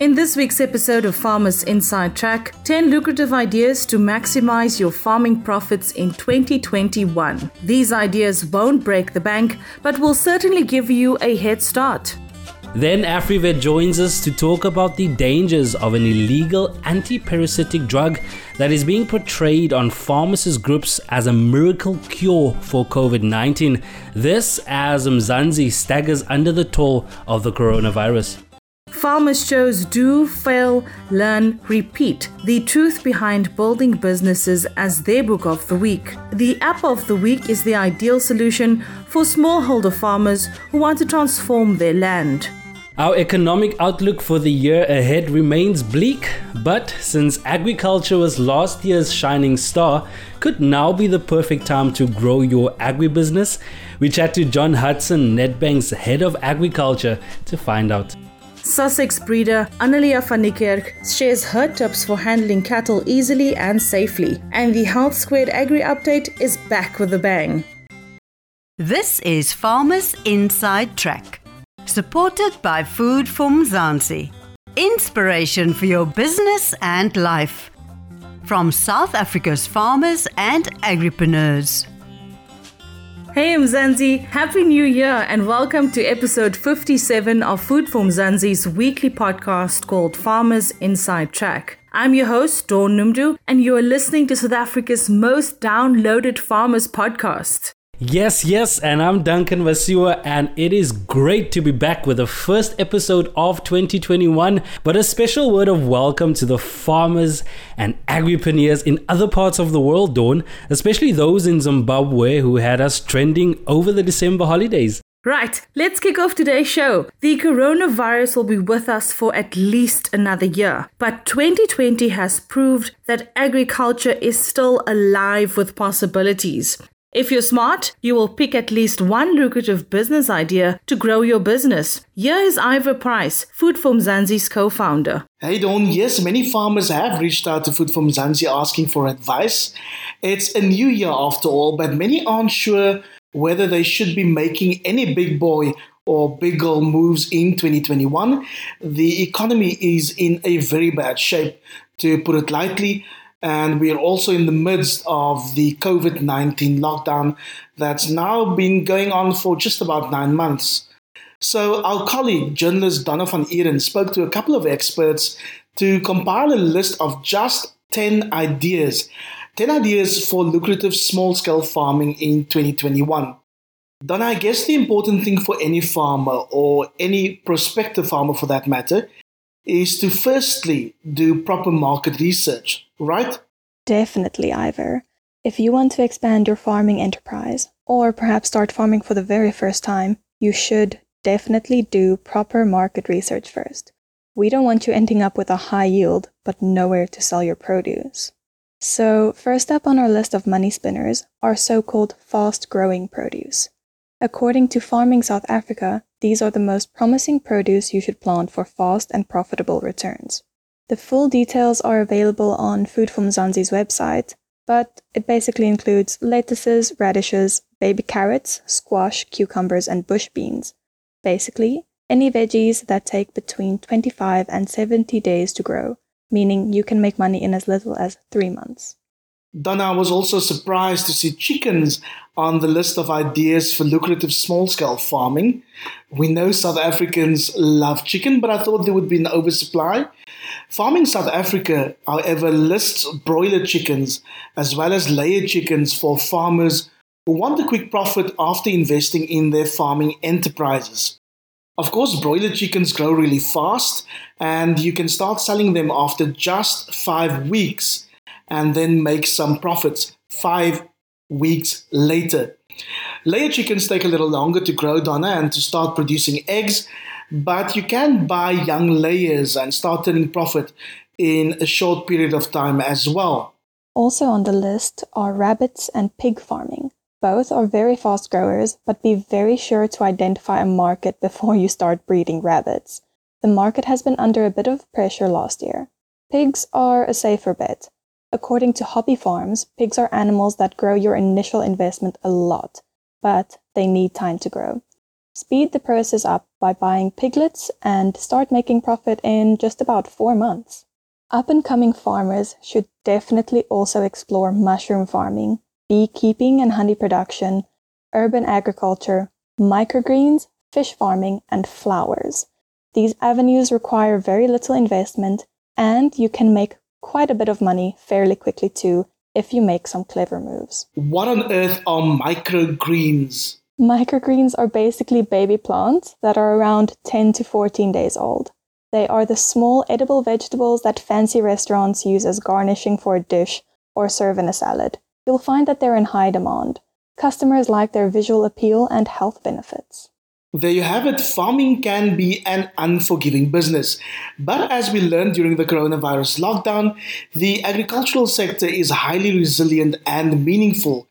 In this week's episode of Farmers Inside Track, 10 lucrative ideas to maximize your farming profits in 2021. These ideas won't break the bank, but will certainly give you a head start. Then AfriVet joins us to talk about the dangers of an illegal anti-parasitic drug that is being portrayed on pharmacist groups as a miracle cure for COVID-19. This as Mzansi staggers under the toll of the coronavirus. Farmers chose Do, Fail, Learn, Repeat, the truth behind building businesses as their book of the week. The app of the week is the ideal solution for smallholder farmers who want to transform their land. Our economic outlook for the year ahead remains bleak, but since agriculture was last year's shining star, could now be the perfect time to grow your agribusiness? We chat to John Hudson, Nedbank's head of agriculture, to find out. Sussex breeder Annelia van Niekerk shares her tips for handling cattle easily and safely. And the Health Squared Agri Update is back with a bang. This is Farmers Inside Track, supported by Food from Mzansi. Inspiration for your business and life. From South Africa's farmers and agripreneurs. Hey Mzansi, Happy New Year and welcome to episode 57 of Food for Mzansi's weekly podcast called Farmers Inside Track. I'm your host, Dawn Noemdoe, and you are listening to South Africa's most downloaded farmers podcast. Yes, yes, and I'm Duncan Masiwa, and it is great to be back with the first episode of 2021. But a special word of welcome to the farmers and agripreneurs in other parts of the world, Dawn, especially those in Zimbabwe who had us trending over the December holidays. Right, let's kick off today's show. The coronavirus will be with us for at least another year, but 2020 has proved that agriculture is still alive with possibilities. If you're smart, you will pick at least one lucrative business idea to grow your business. Here is Ivor Price, Food for Mzansi's co-founder. Hey Dawn, yes, many farmers have reached out to Food for Mzansi asking for advice. It's a new year after all, but many aren't sure whether they should be making any big boy or big girl moves in 2021. The economy is in a very bad shape, to put it lightly and we are also in the midst of the COVID 19 lockdown that's now been going on for just about nine months. So, our colleague, journalist Donna van Eeden, spoke to a couple of experts to compile a list of just 10 ideas 10 ideas for lucrative small scale farming in 2021. Donna, I guess the important thing for any farmer or any prospective farmer for that matter is to firstly do proper market research, right? Definitely, Ivor. If you want to expand your farming enterprise, or perhaps start farming for the very first time, you should definitely do proper market research first. We don't want you ending up with a high yield, but nowhere to sell your produce. So, first up on our list of money spinners are so called fast growing produce. According to Farming South Africa, these are the most promising produce you should plant for fast and profitable returns. The full details are available on Food from Mzansi's website, but it basically includes lettuces, radishes, baby carrots, squash, cucumbers, and bush beans. Basically, any veggies that take between 25 and 70 days to grow, meaning you can make money in as little as three months. Donna was also surprised to see chickens on the list of ideas for lucrative small scale farming. We know South Africans love chicken, but I thought there would be an oversupply. Farming South Africa, however, lists broiler chickens as well as layer chickens for farmers who want a quick profit after investing in their farming enterprises. Of course, broiler chickens grow really fast, and you can start selling them after just five weeks and then make some profits five weeks later. Layer chickens take a little longer to grow, Donna, and to start producing eggs, but you can buy young layers and start turning profit in a short period of time as well. Also on the list are rabbits and pig farming. Both are very fast growers, but be very sure to identify a market before you start breeding rabbits. The market has been under a bit of pressure last year. Pigs are a safer bet. According to hobby farms, pigs are animals that grow your initial investment a lot, but they need time to grow. Speed the process up by buying piglets and start making profit in just about four months. Up and coming farmers should definitely also explore mushroom farming, beekeeping and honey production, urban agriculture, microgreens, fish farming, and flowers. These avenues require very little investment and you can make quite a bit of money fairly quickly too if you make some clever moves. What on earth are microgreens? Microgreens are basically baby plants that are around 10 to 14 days old. They are the small edible vegetables that fancy restaurants use as garnishing for a dish or serve in a salad. You'll find that they're in high demand. Customers like their visual appeal and health benefits. There you have it. Farming can be an unforgiving business. But as we learned during the coronavirus lockdown, the agricultural sector is highly resilient and meaningful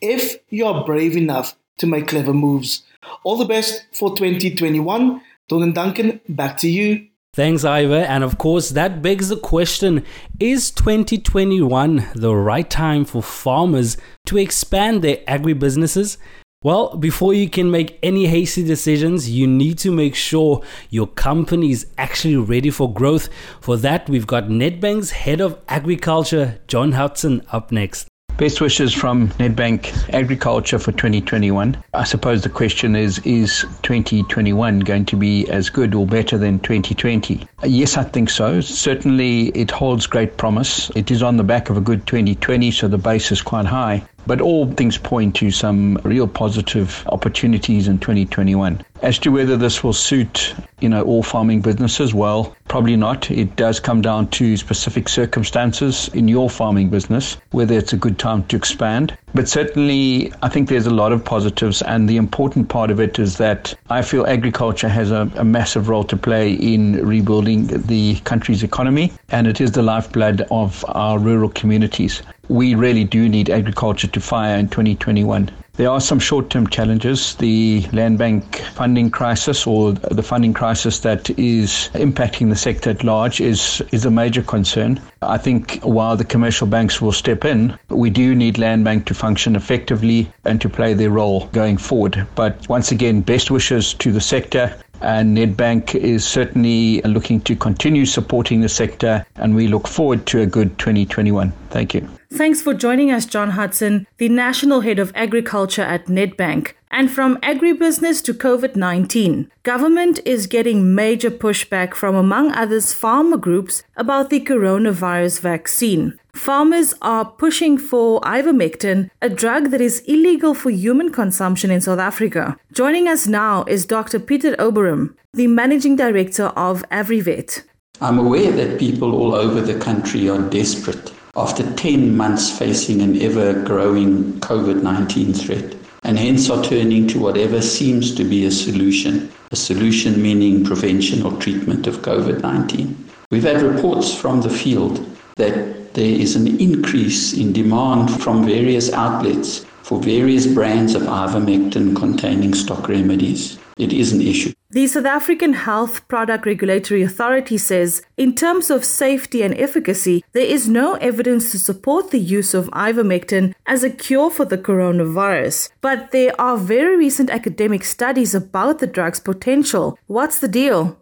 if you are brave enough to make clever moves. All the best for 2021. Don and Duncan, back to you. Thanks, Ivor. And of course, that begs the question is 2021 the right time for farmers to expand their agribusinesses? Well, before you can make any hasty decisions, you need to make sure your company is actually ready for growth. For that, we've got Nedbank's head of agriculture, John Hudson, up next. Best wishes from Nedbank Agriculture for 2021. I suppose the question is Is 2021 going to be as good or better than 2020? Yes, I think so. Certainly, it holds great promise. It is on the back of a good 2020, so the base is quite high. But all things point to some real positive opportunities in 2021. As to whether this will suit, you know, all farming businesses, well, probably not. It does come down to specific circumstances in your farming business, whether it's a good time to expand. But certainly, I think there's a lot of positives, and the important part of it is that I feel agriculture has a, a massive role to play in rebuilding the country's economy, and it is the lifeblood of our rural communities we really do need agriculture to fire in 2021. There are some short term challenges. The land bank funding crisis or the funding crisis that is impacting the sector at large is, is a major concern. I think while the commercial banks will step in, we do need land bank to function effectively and to play their role going forward. But once again, best wishes to the sector and Nedbank is certainly looking to continue supporting the sector, and we look forward to a good 2021. Thank you. Thanks for joining us, John Hudson, the National Head of Agriculture at Nedbank. And from agribusiness to COVID 19, government is getting major pushback from, among others, farmer groups about the coronavirus vaccine. Farmers are pushing for ivermectin, a drug that is illegal for human consumption in South Africa. Joining us now is Dr. Peter Oberem, the managing director of AfriVet. I'm aware that people all over the country are desperate after 10 months facing an ever growing COVID 19 threat, and hence are turning to whatever seems to be a solution. A solution meaning prevention or treatment of COVID 19. We've had reports from the field that there is an increase in demand from various outlets for various brands of ivermectin containing stock remedies. It is an issue. The South African Health Product Regulatory Authority says, in terms of safety and efficacy, there is no evidence to support the use of ivermectin as a cure for the coronavirus. But there are very recent academic studies about the drug's potential. What's the deal?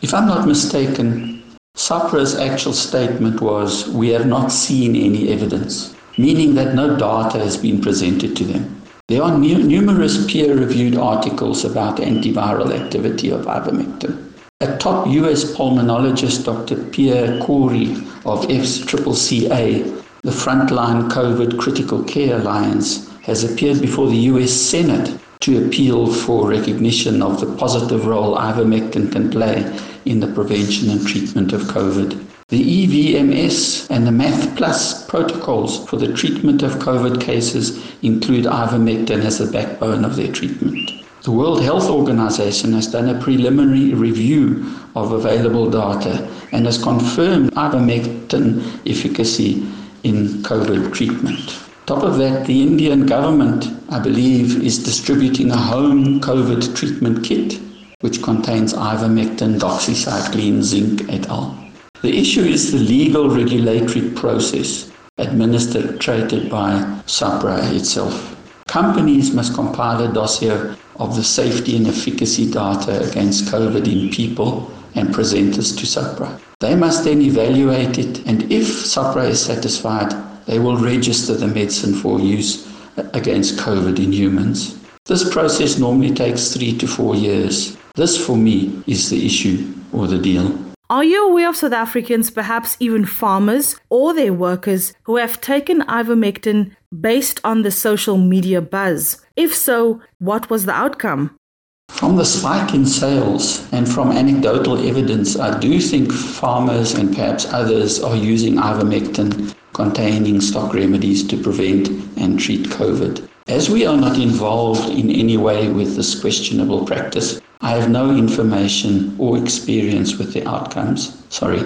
If I'm not mistaken, SAHPRA's actual statement was, We have not seen any evidence, meaning that no data has been presented to them. There are nu- numerous peer reviewed articles about antiviral activity of ivermectin. A top US pulmonologist, Dr. Pierre Kory of FCCCA, the Frontline COVID Critical Care Alliance, has appeared before the US Senate to appeal for recognition of the positive role ivermectin can play in the prevention and treatment of COVID. The EVMS and the MATH Plus protocols for the treatment of COVID cases include ivermectin as the backbone of their treatment. The World Health Organization has done a preliminary review of available data and has confirmed ivermectin efficacy in COVID treatment. Top of that, the Indian government, I believe, is distributing a home COVID treatment kit which contains ivermectin, doxycycline, zinc, et al. The issue is the legal regulatory process administered by SAHPRA itself. Companies must compile a dossier of the safety and efficacy data against COVID in people and present this to SAHPRA. They must then evaluate it, and if SAHPRA is satisfied, they will register the medicine for use against COVID in humans. This process normally takes three to four years. This, for me, is the issue or the deal. Are you aware of South Africans, perhaps even farmers or their workers, who have taken ivermectin based on the social media buzz? If so, what was the outcome? From the spike in sales and from anecdotal evidence, I do think farmers and perhaps others are using ivermectin containing stock remedies to prevent and treat COVID. As we are not involved in any way with this questionable practice, I have no information or experience with the outcomes. Sorry.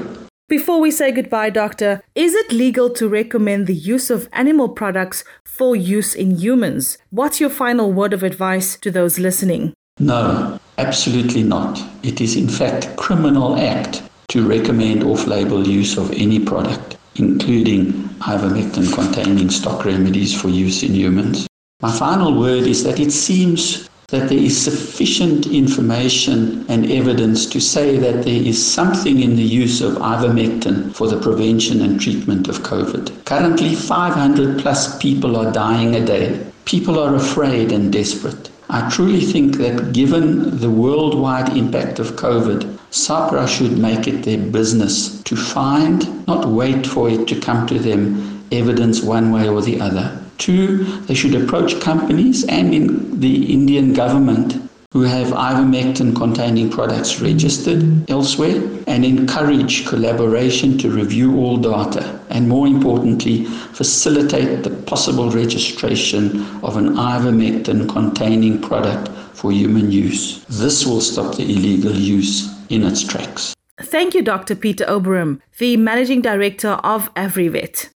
Before we say goodbye, Doctor, is it legal to recommend the use of animal products for use in humans? What's your final word of advice to those listening? No, absolutely not. It is in fact a criminal act to recommend off-label use of any product, including ivermectin containing stock remedies for use in humans. My final word is that it seems that there is sufficient information and evidence to say that there is something in the use of ivermectin for the prevention and treatment of COVID. Currently, 500 plus people are dying a day. People are afraid and desperate. I truly think that given the worldwide impact of COVID, SAHPRA should make it their business to find, not wait for it to come to them, evidence one way or the other. Two, they should approach companies and in the Indian government who have ivermectin containing products registered elsewhere and encourage collaboration to review all data and more importantly facilitate the possible registration of an ivermectin containing product for human use. This will stop the illegal use in its tracks. Thank you, Dr. Peter Oberem, the Managing Director of AfriVet.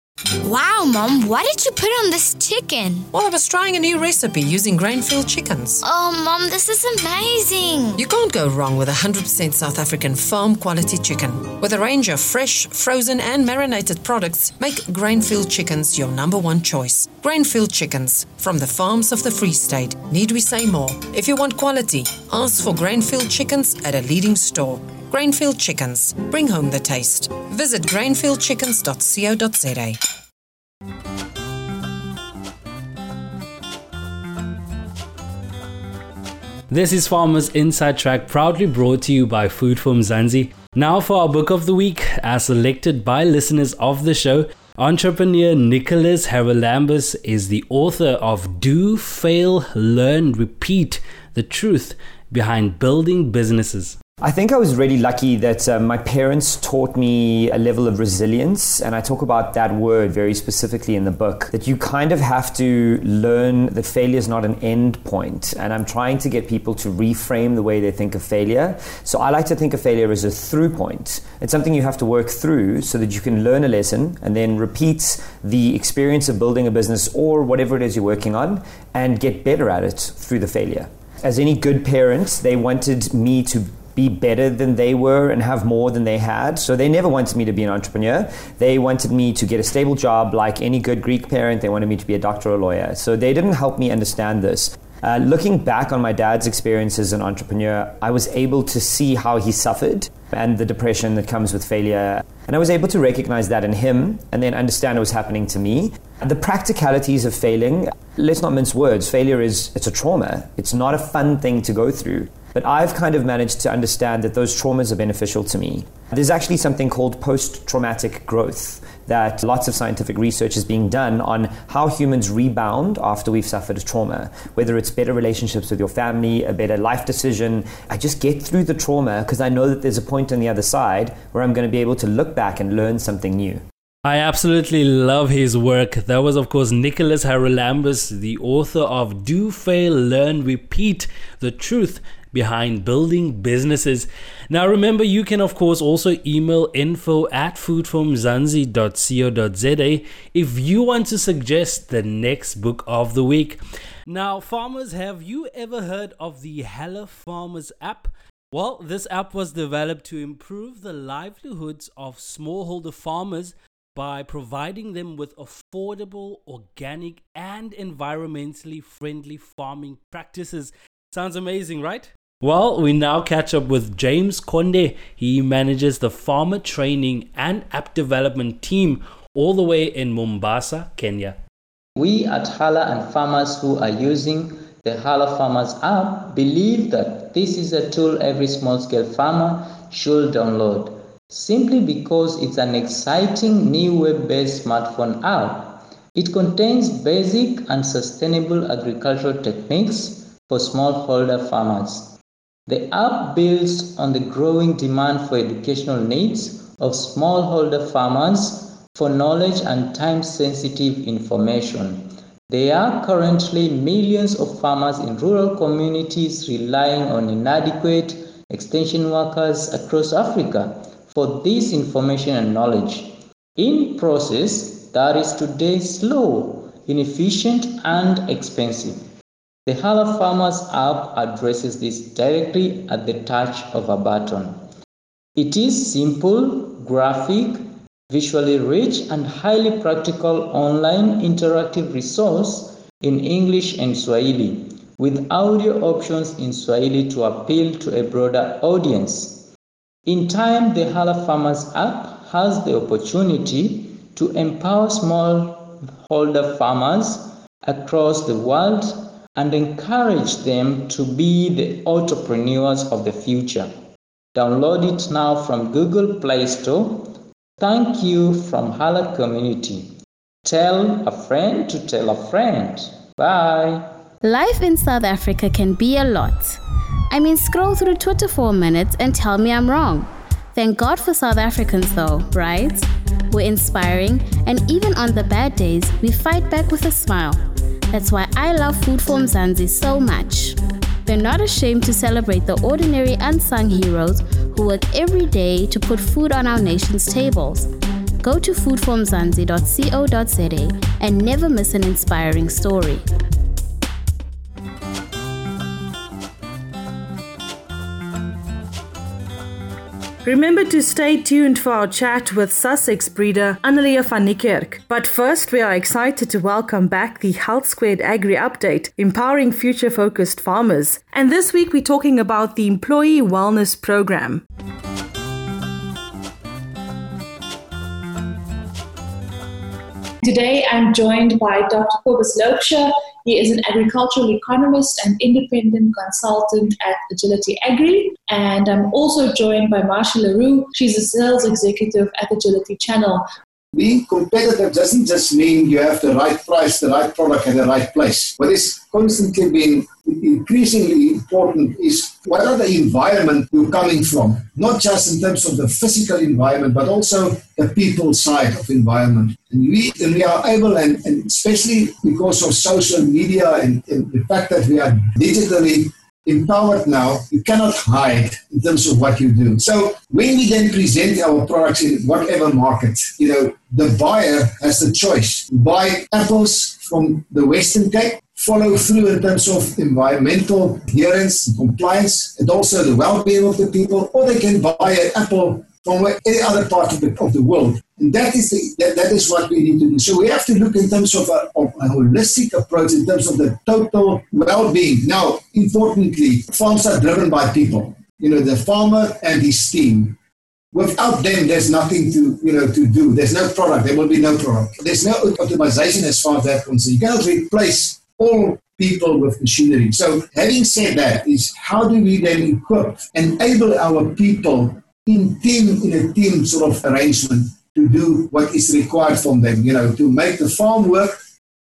Wow, Mom, what did you put on this chicken? Well, I was trying a new recipe using Grainfield chickens. Oh, Mom, this is amazing. You can't go wrong with 100% South African farm quality chicken. With a range of fresh, frozen, and marinated products, make Grainfield chickens your number one choice. Grainfield chickens from the farms of the Free State. Need we say more? If you want quality, ask for Grainfield chickens at a leading store. Grainfield Chickens. Bring home the taste. Visit grainfieldchickens.co.za. This is Farmers Inside Track, proudly brought to you by Food for Mzansi. Now for our book of the week, as selected by listeners of the show. Entrepreneur Nicholas Haralambous is the author of Do, Fail, Learn, Repeat The Truth Behind Building Businesses. I think I was really lucky that uh, my parents taught me a level of resilience, and I talk about that word very specifically in the book. That you kind of have to learn that failure is not an end point, and I'm trying to get people to reframe the way they think of failure. So I like to think of failure as a through point. It's something you have to work through so that you can learn a lesson and then repeat the experience of building a business or whatever it is you're working on and get better at it through the failure. As any good parent, they wanted me to be better than they were and have more than they had. So they never wanted me to be an entrepreneur. They wanted me to get a stable job like any good Greek parent. They wanted me to be a doctor or lawyer. So they didn't help me understand this. Uh, looking back on my dad's experience as an entrepreneur, I was able to see how he suffered and the depression that comes with failure. And I was able to recognize that in him and then understand what was happening to me. The practicalities of failing, let's not mince words. Failure is it's a trauma. It's not a fun thing to go through. But I've kind of managed to understand that those traumas are beneficial to me. There's actually something called post traumatic growth that lots of scientific research is being done on how humans rebound after we've suffered a trauma, whether it's better relationships with your family, a better life decision. I just get through the trauma because I know that there's a point on the other side where I'm going to be able to look back and learn something new. I absolutely love his work. That was, of course, Nicholas Haralambous, the author of Do Fail, Learn, Repeat The Truth behind building businesses. Now, remember, you can, of course, also email info at foodformzansi.co.za if you want to suggest the next book of the week. Now, farmers, have you ever heard of the Hello Farmers app? Well, this app was developed to improve the livelihoods of smallholder farmers by providing them with affordable, organic, and environmentally friendly farming practices Sounds amazing, right? Well, we now catch up with James Konde. He manages the farmer training and app development team all the way in Mombasa, Kenya. We at Hala and farmers who are using the Hala Farmers app believe that this is a tool every small scale farmer should download simply because it's an exciting new web based smartphone app. It contains basic and sustainable agricultural techniques for smallholder farmers. The app builds on the growing demand for educational needs of smallholder farmers for knowledge and time sensitive information. There are currently millions of farmers in rural communities relying on inadequate extension workers across Africa for this information and knowledge. In process that is today slow, inefficient, and expensive. The Hala Farmers app addresses this directly at the touch of a button. It is simple, graphic, visually rich, and highly practical online interactive resource in English and Swahili, with audio options in Swahili to appeal to a broader audience. In time, the Hala Farmers app has the opportunity to empower smallholder farmers across the world and encourage them to be the entrepreneurs of the future. Download it now from Google Play Store. Thank you from Hala Community. Tell a friend to tell a friend. Bye. Life in South Africa can be a lot. I mean, scroll through Twitter for a minute and tell me I'm wrong. Thank God for South Africans, though, right? We're inspiring, and even on the bad days, we fight back with a smile. That's why I love Food for Mzansi so much. They're not ashamed to celebrate the ordinary unsung heroes who work every day to put food on our nation's tables. Go to foodformzansi.co.za and never miss an inspiring story. Remember to stay tuned for our chat with Sussex breeder Annelia van Niekerk. But first, we are excited to welcome back the Health Squared Agri Update, empowering future focused farmers. And this week, we're talking about the Employee Wellness Program. Today, I'm joined by Dr. Kobus Loubser. He is an agricultural economist and independent consultant at Agility Agri. And I'm also joined by Marcia LaRue. She's a sales executive at Agility Channel. Being competitive doesn't just mean you have the right price, the right product, at the right place. What is constantly being increasingly important is what are the environment you're coming from, not just in terms of the physical environment, but also the people side of environment. And we, and we are able, and, and especially because of social media and, and the fact that we are digitally empowered now, you cannot hide in terms of what you do. So when we then present our products in whatever market, you know, the buyer has the choice. Buy apples from the Western Cape follow through in terms of environmental adherence and compliance and also the well-being of the people, or they can buy an apple from any other part of the, of the world. And that is, the, that, that is what we need to do. So we have to look in terms of a, of a holistic approach in terms of the total well-being. Now, importantly, farms are driven by people. You know, the farmer and his team. Without them, there's nothing to you know to do. There's no product. There will be no product. There's no optimization as far as that concerned. You cannot replace all people with machinery. So, having said that, is how do we then equip, enable our people in team in a team sort of arrangement to do what is required from them, you know, to make the farm work.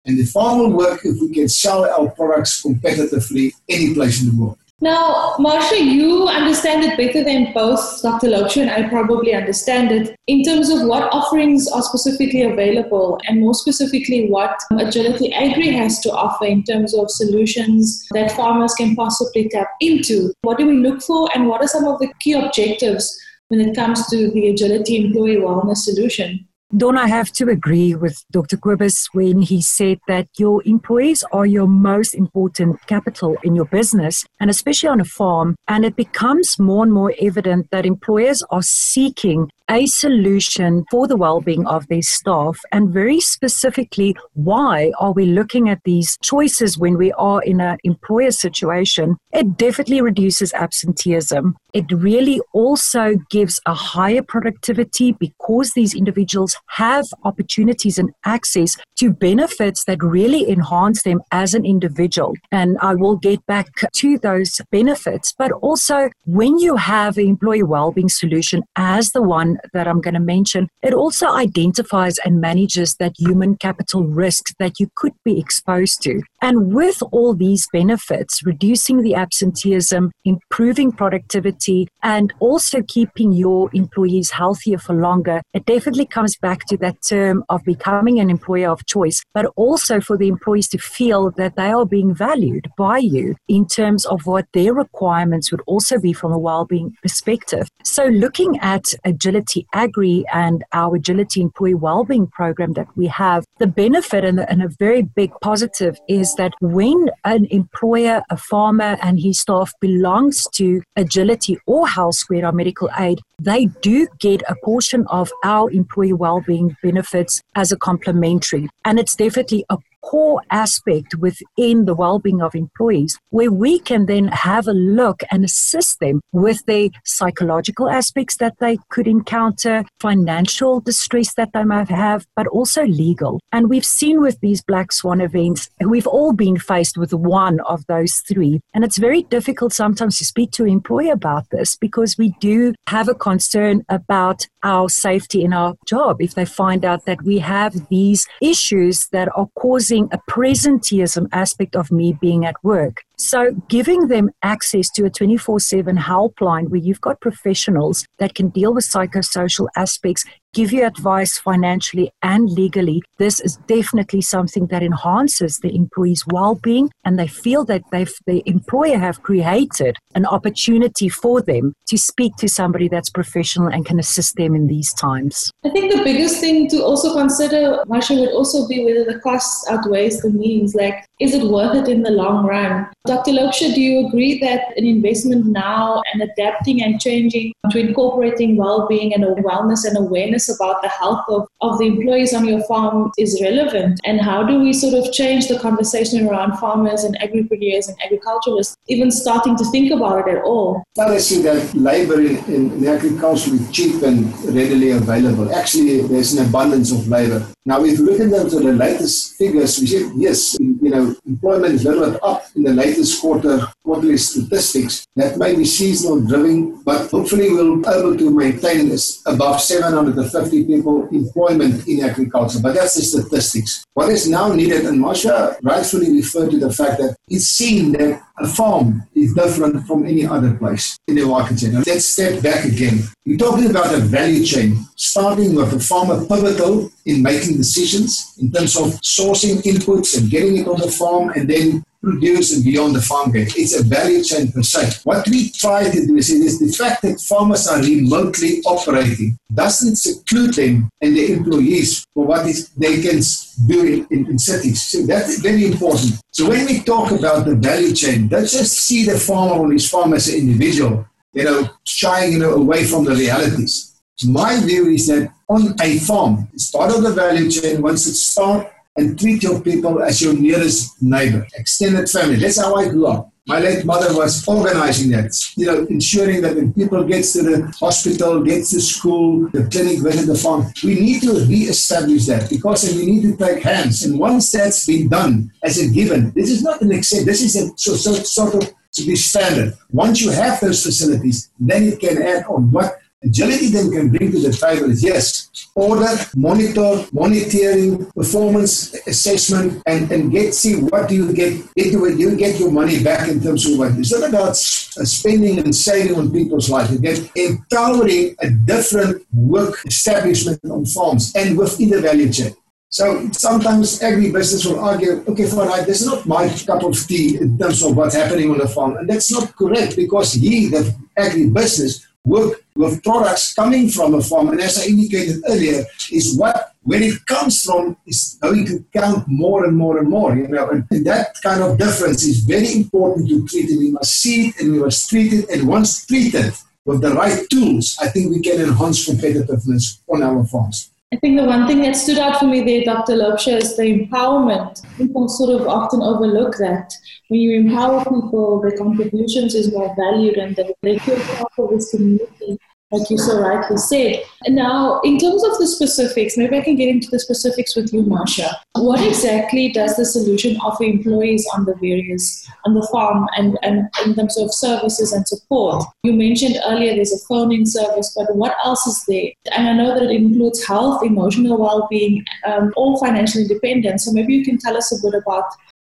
And the farm will work if we can sell our products competitively any place in the world. Now, Marcia, you understand it better than both Dr. Loubser and I probably understand it in terms of what offerings are specifically available and more specifically what Agility Agri has to offer in terms of solutions that farmers can possibly tap into. What do we look for and what are some of the key objectives when it comes to the Agility Employee Wellness Solution? Don't I have to agree with Dr. Kobus when he said that your employees are your most important capital in your business and especially on a farm. And it becomes more and more evident that employers are seeking a solution for the well-being of their staff and very specifically why are we looking at these choices when we are in an employer situation? It definitely reduces absenteeism. It really also gives a higher productivity because these individuals have opportunities and access to benefits that really enhance them as an individual. And I will get back to those benefits but also when you have an employee well-being solution as the one that I'm going to mention, it also identifies and manages that human capital risk that you could be exposed to. And with all these benefits, reducing the absenteeism, improving productivity, and also keeping your employees healthier for longer, it definitely comes back to that term of becoming an employer of choice, but also for the employees to feel that they are being valued by you in terms of what their requirements would also be from a well-being perspective. So looking at agility Agri and our Agility Employee Wellbeing program that we have, the benefit and, and a very big positive is that when an employer, a farmer, and his staff belongs to Agility or Health Square or Medical Aid, they do get a portion of our employee wellbeing benefits as a complementary. And it's definitely a core aspect within the well-being of employees where we can then have a look and assist them with the psychological aspects that they could encounter financial distress that they might have but also legal. And we've seen with these black swan events we've all been faced with one of those three. And it's very difficult sometimes to speak to an employer about this because we do have a concern about our safety in our job if they find out that we have these issues that are causing a presenteeism aspect of me being at work. So, giving them access to a 24 7 helpline where you've got professionals that can deal with psychosocial aspects, give you advice financially and legally, this is definitely something that enhances the employee's well being. And they feel that they've, the employer have created an opportunity for them to speak to somebody that's professional and can assist them in these times. I think the biggest thing to also consider, Marcia, would also be whether the cost outweighs the means. Like, is it worth it in the long run? Dr. Loubser, do you agree that an investment now and adapting and changing to incorporating well-being and wellness and awareness about the health of, of the employees on your farm is relevant? And how do we sort of change the conversation around farmers and agripreneurs and agriculturalists even starting to think about it at all? Well, I see that labor in, in agriculture is cheap and readily available. Actually, there's an abundance of labor. Now, if you look at the latest figures, we see, yes, you know, employment bit up in the latest quarter quarterly statistics that may be seasonal driven, but hopefully we'll be able to maintain this above 750 people employment in agriculture. But that's the statistics. What is now needed, and Marcia rightfully referred to the fact that it's seen that a farm is different from any other place in the market chain. Now, let's step back again. We're talking about a value chain, starting with the farmer pivotal in making decisions in terms of sourcing inputs and getting it on the farm and then produce beyond the farm gate. It's a value chain per se. What we try to do is, is the fact that farmers are remotely operating doesn't seclude them and their employees for what they can do in, in cities. So that's very important. So when we talk about the value chain, don't just see the farmer on his farm as an individual, you know, shying you know, away from the realities. My view is that on a farm, it's part of the value chain. Once it starts, and treat your people as your nearest neighbor, extended family. That's how I grew up. My late mother was organizing that, you know, ensuring that when people get to the hospital, get to school, the clinic, visit the farm, we need to re-establish that because we need to take hands. And once that's been done as a given, this is not an exception. This is a so, so, sort of to be standard. Once you have those facilities, then you can add on what agility then can bring to the table is yes, order, monitor, monitoring, performance assessment, and, and get see what do you get, get you, you get your money back in terms of what. It's not about uh, spending and saving on people's lives. Get empowering a different work establishment on farms and within the value chain. So sometimes agribusiness will argue, okay, fine, right, this is not my cup of tea in terms of what's happening on the farm. And that's not correct because he, the agribusiness, work with products coming from a farm. And as I indicated earlier, is what when it comes from is going to count more and more and more. You know, and, and that kind of difference is very important to treat. And we must see it and we must treat it. And once treated, with the right tools, I think we can enhance competitiveness on our farms. I think the one thing that stood out for me there, Dr. Loubser, is the empowerment. People sort of often overlook that. When you empower people, their contributions is more valued and they, they feel part of this community like you so rightly said. Now, in terms of the specifics, maybe I can get into the specifics with you, Marcia. What exactly does the solution offer employees on the various on the farm and, and in terms of services and support? You mentioned earlier there's a phone-in service, but what else is there? And I know that it includes health, emotional well-being, um, all financial independence. So maybe you can tell us a bit about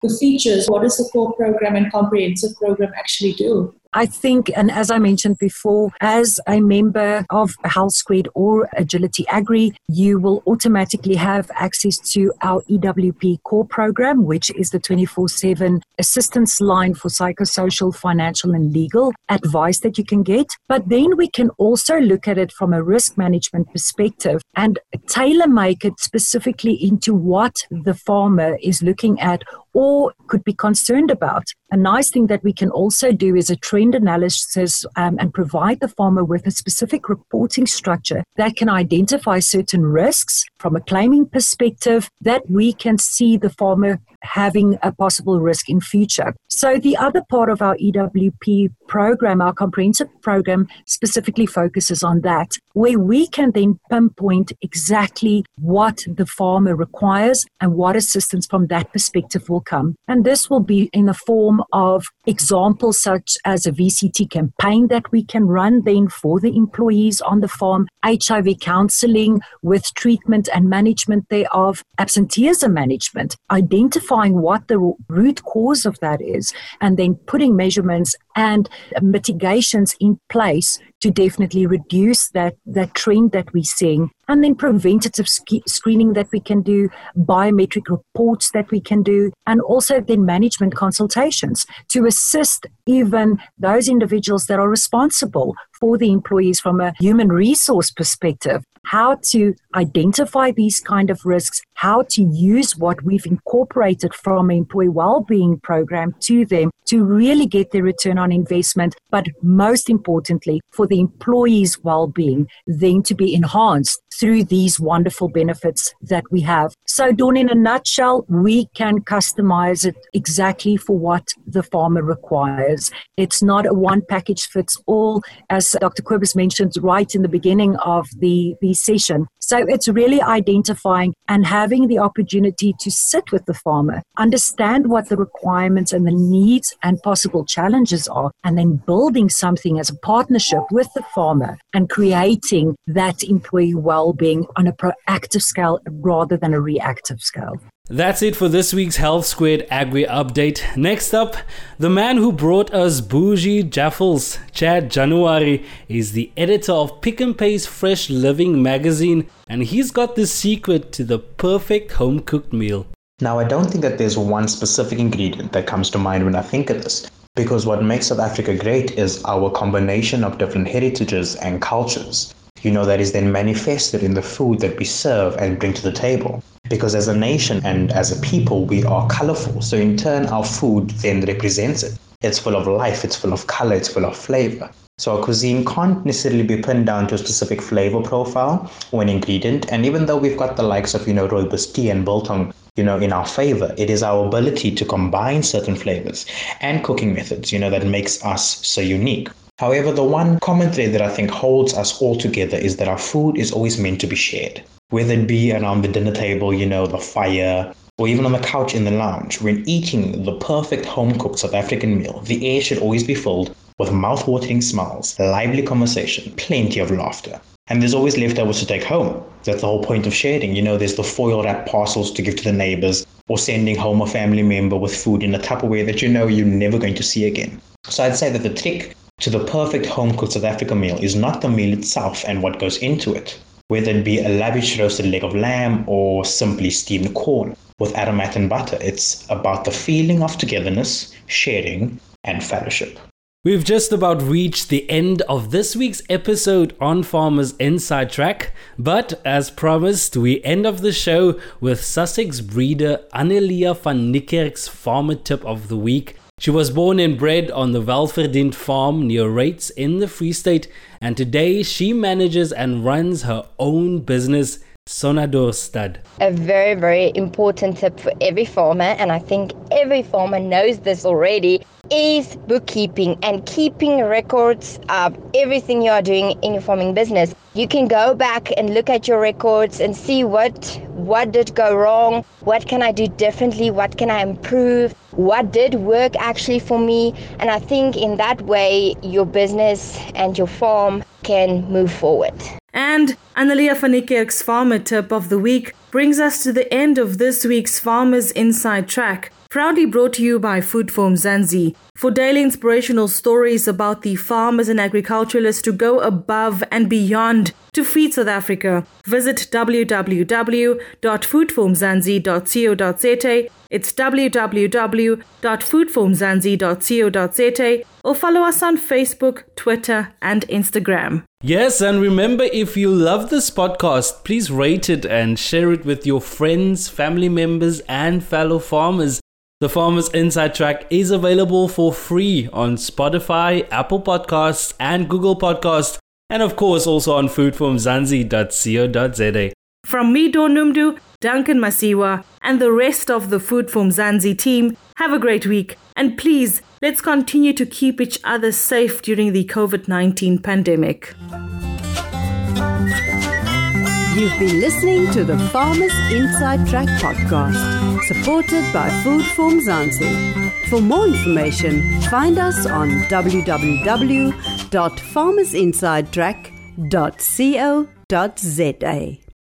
the features. What does the core program and comprehensive program actually do? I think, and as I mentioned before, as a member of Health Squared or Agility Agri, you will automatically have access to our EWP core program, which is the 24 7 assistance line for psychosocial, financial, and legal advice that you can get. But then we can also look at it from a risk management perspective and tailor make it specifically into what the farmer is looking at or could be concerned about. A nice thing that we can also do is a trend analysis um, and provide the farmer with a specific reporting structure that can identify certain risks from a claiming perspective that we can see the farmer having a possible risk in future. So the other part of our EWP program, our comprehensive program, specifically focuses on that, where we can then pinpoint exactly what the farmer requires and what assistance from that perspective will come. And this will be in the form of examples such as a VCT campaign that we can run then for the employees on the farm, HIV counseling with treatment and management thereof, absenteeism management, identifying what the root cause of that is, and then putting measurements and mitigations in place to definitely reduce that, that trend that we're seeing. And then preventative sk- screening that we can do, biometric reports that we can do, and also then management consultations to assist even those individuals that are responsible for the employees from a human resource perspective how to identify these kind of risks, how to use what we've incorporated from employee well-being program to them to really get the return on investment, but most importantly, for the employees' well-being, then to be enhanced through these wonderful benefits that we have. So, Dawn, in a nutshell, we can customize it exactly for what the farmer requires. It's not a one package fits all, as Dr. Kobus mentioned right in the beginning of the, the session. So, it's really identifying and having the opportunity to sit with the farmer, understand what the requirements and the needs and possible challenges are, and then building something as a partnership with the farmer and creating that employee well being on a proactive scale rather than a reactive scale. That's it for this week's Health Squared Agri Update. Next up, the man who brought us bougie jaffles, Chad January, is the editor of Pick n Pay's Fresh Living magazine, and he's got the secret to the perfect home cooked meal. Now, I don't think that there's one specific ingredient that comes to mind when I think of this, because what makes South Africa great is our combination of different heritages and cultures you know, that is then manifested in the food that we serve and bring to the table. Because as a nation and as a people, we are colorful. So in turn, our food then represents it. It's full of life, it's full of color, it's full of flavor. So our cuisine can't necessarily be pinned down to a specific flavor profile or an ingredient. And even though we've got the likes of, you know, rooibos tea and biltong, you know, in our favor, it is our ability to combine certain flavors and cooking methods, you know, that makes us so unique. However, the one common thread that I think holds us all together is that our food is always meant to be shared. Whether it be around the dinner table, you know, the fire, or even on the couch in the lounge, when eating the perfect home cooked South African meal, the air should always be filled with mouth watering smiles, lively conversation, plenty of laughter. And there's always leftovers to take home. That's the whole point of sharing. You know, there's the foil wrap parcels to give to the neighbors, or sending home a family member with food in a Tupperware that you know you're never going to see again. So I'd say that the trick to the perfect home cooked South African meal is not the meal itself and what goes into it, whether it be a lavish roasted leg of lamb or simply steamed corn with aromat and butter. It's about the feeling of togetherness, sharing, and fellowship. We've just about reached the end of this week's episode on Farmers Inside Track, but as promised, we end off the show with Sussex breeder Annelia van Niekerk's farmer tip of the week She was born and bred on the Welverdiend farm near Reitz in the Free State, and today she manages and runs her own business, Sonador Stud. A very, very important tip for every farmer, and I think every farmer knows this already, is bookkeeping and keeping records of everything you are doing in your farming business. You can go back and look at your records and see what what did go wrong, what can I do differently, what can I improve, what did work actually for me, and I think in that way your business and your farm can move forward. And Annelia van Farmer Tip of the Week brings us to the end of this week's Farmers Inside Track, proudly brought to you by Food for Mzansi. For daily inspirational stories about the farmers and agriculturalists to go above and beyond to feed South Africa, visit www.foodformzansi.co.za. It's www.foodformzansi.co.za or follow us on Facebook, Twitter, and Instagram. Yes, and remember if you love this podcast, please rate it and share it with your friends, family members, and fellow farmers. The Farmers Inside Track is available for free on Spotify, Apple Podcasts, and Google Podcasts, and of course also on foodformzansi.co.za. From me, Dawn Noemdoe, Duncan Masiwa, and the rest of the Food from Mzansi team, have a great week. And please, let's continue to keep each other safe during the COVID 19 pandemic. You've been listening to the Farmers Inside Track podcast, supported by Food for Mzansi. For more information, find us on www.farmersinsidetrack.co.za.